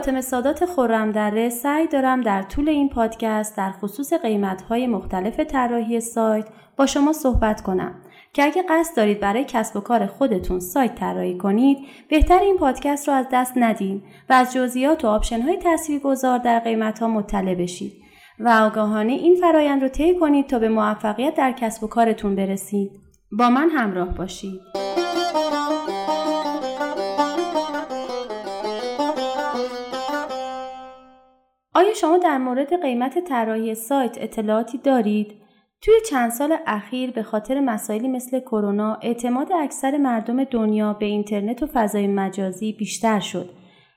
فاطمه سادات خورم سعی دارم در طول این پادکست در خصوص قیمتهای مختلف طراحی سایت با شما صحبت کنم. که اگه قصد دارید برای کسب و کار خودتون سایت طراحی کنید بهتر این پادکست رو از دست ندین و از جزئیات و option های تاثیرگذار در قیمت ها مطلع بشید. و آگاهانه این فرایند رو طی کنید تا به موفقیت در کسب و کارتون برسید. با من همراه باشید. آیا شما در مورد قیمت طراحی سایت اطلاعاتی دارید؟ توی چند سال اخیر به خاطر مسائلی مثل کرونا اعتماد اکثر مردم دنیا به اینترنت و فضای مجازی بیشتر شد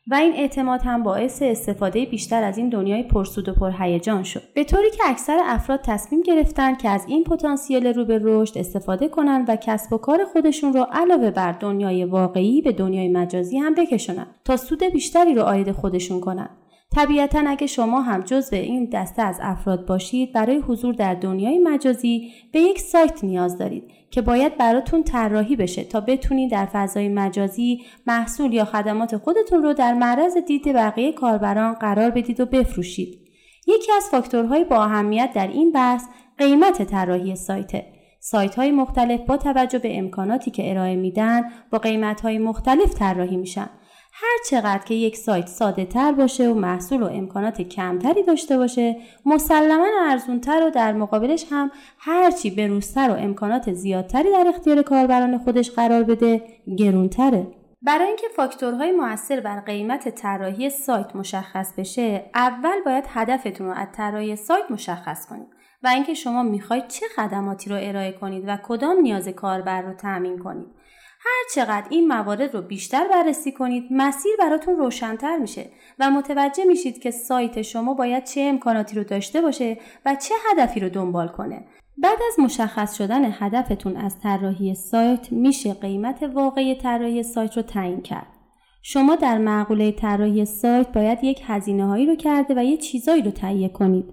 و این اعتماد هم باعث استفاده بیشتر از این دنیای پرسود و پرهیجان شد به طوری که اکثر افراد تصمیم گرفتن که از این پتانسیل رو به رشد استفاده کنند و کسب و کار خودشون رو علاوه بر دنیای واقعی به دنیای مجازی هم بکشونن تا سود بیشتری رو آید خودشون کنند طبیعتا اگه شما هم جزو این دسته از افراد باشید برای حضور در دنیای مجازی به یک سایت نیاز دارید که باید براتون طراحی بشه تا بتونید در فضای مجازی محصول یا خدمات خودتون رو در معرض دید بقیه کاربران قرار بدید و بفروشید. یکی از فاکتورهای با اهمیت در این بحث قیمت طراحی سایته. سایت های مختلف با توجه به امکاناتی که ارائه میدن با قیمت های مختلف طراحی میشن هر چقدر که یک سایت ساده تر باشه و محصول و امکانات کمتری داشته باشه مسلما ارزونتر و در مقابلش هم هرچی بروزتر و امکانات زیادتری در اختیار کاربران خودش قرار بده گرونتره. برای اینکه فاکتورهای موثر بر قیمت طراحی سایت مشخص بشه اول باید هدفتون رو از طراحی سایت مشخص کنید و اینکه شما می‌خواید چه خدماتی رو ارائه کنید و کدام نیاز کاربر رو تأمین کنید. هر چقدر این موارد رو بیشتر بررسی کنید مسیر براتون روشنتر میشه و متوجه میشید که سایت شما باید چه امکاناتی رو داشته باشه و چه هدفی رو دنبال کنه. بعد از مشخص شدن هدفتون از طراحی سایت میشه قیمت واقعی طراحی سایت رو تعیین کرد. شما در معقوله طراحی سایت باید یک هزینه هایی رو کرده و یه چیزایی رو تهیه کنید.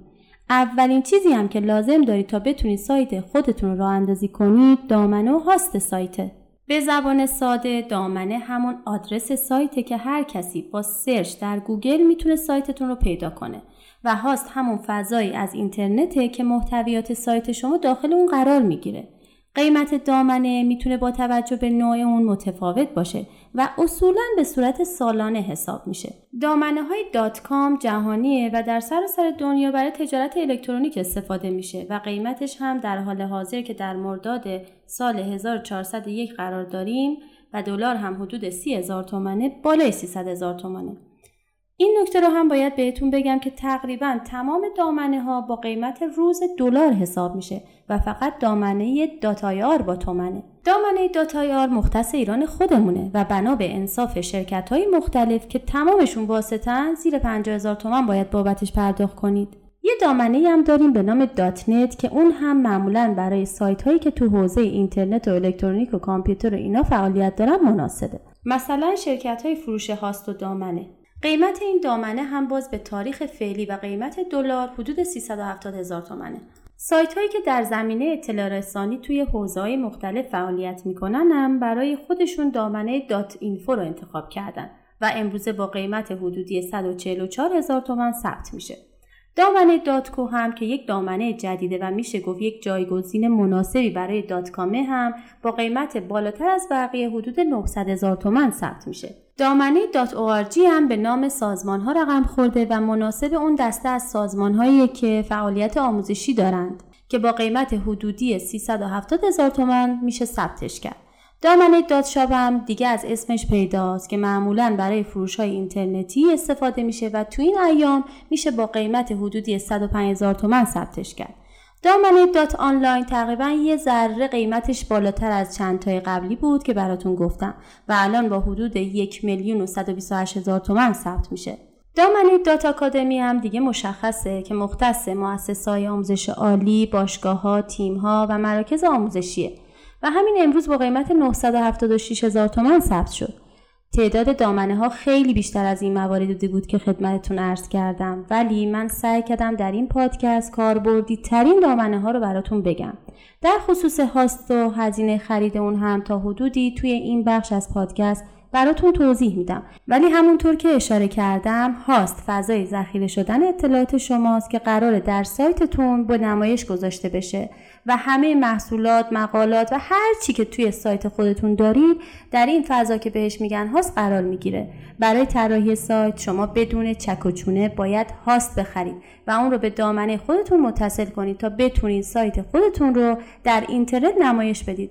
اولین چیزی هم که لازم دارید تا بتونید سایت خودتون رو راه اندازی کنید دامنه و هاست سایته. به زبان ساده دامنه همون آدرس سایته که هر کسی با search در گوگل می‌تونه سایتتون رو پیدا کنه و هاست همون فضایی از اینترنته که محتویات سایت شما داخل اون قرار می‌گیره. قیمت دامنه می‌تونه با توجه به نوع اون متفاوت باشه و اصولا به صورت سالانه حساب میشه. دامنه های dot com جهانیه و در سراسر سر دنیا برای تجارت الکترونیک استفاده میشه و قیمتش هم در حال حاضر که در مرداد سال 1401 قرار داریم و دلار هم حدود 30 هزار تومنه بالای 300 هزار تومنه. این نکته رو هم باید بهتون بگم که تقریبا تمام دامنه ها با قیمت روز دلار حساب میشه و فقط دامنه dot IR با تومنه. دامنه dot IR مختص ایران خودمونه و بنا به انصاف شرکت های مختلف که تمامشون واسطن زیر 50 هزار تومن باید بابتش پرداخت کنید. یه دامنه هم داریم به نام dot net که اون هم معمولا برای سایت هایی که تو حوزه اینترنت و الکترونیک و کامپیوتر و اینا فعالیت دارن مناسبه. مثلا شرکت های فروش هاست و دامنه قیمت این دامنه هم باز به تاریخ فعلی و قیمت دلار حدود 370 هزار تومنه. سایت هایی که در زمینه اطلاع رسانی توی حوزه های مختلف فعالیت می‌کنن هم برای خودشون دامنه dot info رو انتخاب کردن و امروزه با قیمت حدودی 144 هزار تومن ثبت میشه. دامنه dot co هم که یک دامنه جدیده و میشه گفت یک جایگزین مناسبی برای dot com ه هم با قیمت بالاتر از بقیه حدود 900 هزار تومن ثبت میشه. دامنه dot هم به نام سازمان ها رقم خورده و مناسب اون دسته از سازمان هایی که فعالیت آموزشی دارند که با قیمت حدودی 370 هزار تومن میشه ثبتش کرد. دامنه هم دیگه از اسمش پیداست که معمولا برای فروش های اینترنتی استفاده میشه و تو این ایام میشه با قیمت حدودی 105 هزار تومن ثبتش کرد. دامنه دات آنلاین تقریبا یه ذره قیمتش بالاتر از چند تای قبلی بود که براتون گفتم و الان با حدود یک میلیون و 128 هزار ثبت میشه. دامنه دات آکادمی هم دیگه مشخصه که مختص مؤسسات آموزش عالی، باشگاه ها، تیم ها و مراکز آموزشیه و همین امروز با قیمت 976 هزار تومن ثبت شد. تعداد دامنه ها خیلی بیشتر از این مواردی بود که خدمتتون عرض کردم ولی من سعی کردم در این پادکست کاربردی ترین دامنه ها رو براتون بگم در خصوص هاست و هزینه خرید اون هم تا حدودی توی این بخش از پادکست براتون توضیح میدم ولی همونطور که اشاره کردم هاست فضای ذخیره شدن اطلاعات شماست که قراره در سایتتون به نمایش گذاشته بشه و همه محصولات، مقالات و هر چی که توی سایت خودتون دارید در این فضا که بهش میگن هاست قرار می‌گیره. برای طراحی سایت شما بدون چک و چونه باید هاست بخرید و اون رو به دامنه خودتون متصل کنید تا بتونید سایت خودتون رو در اینترنت نمایش بدید.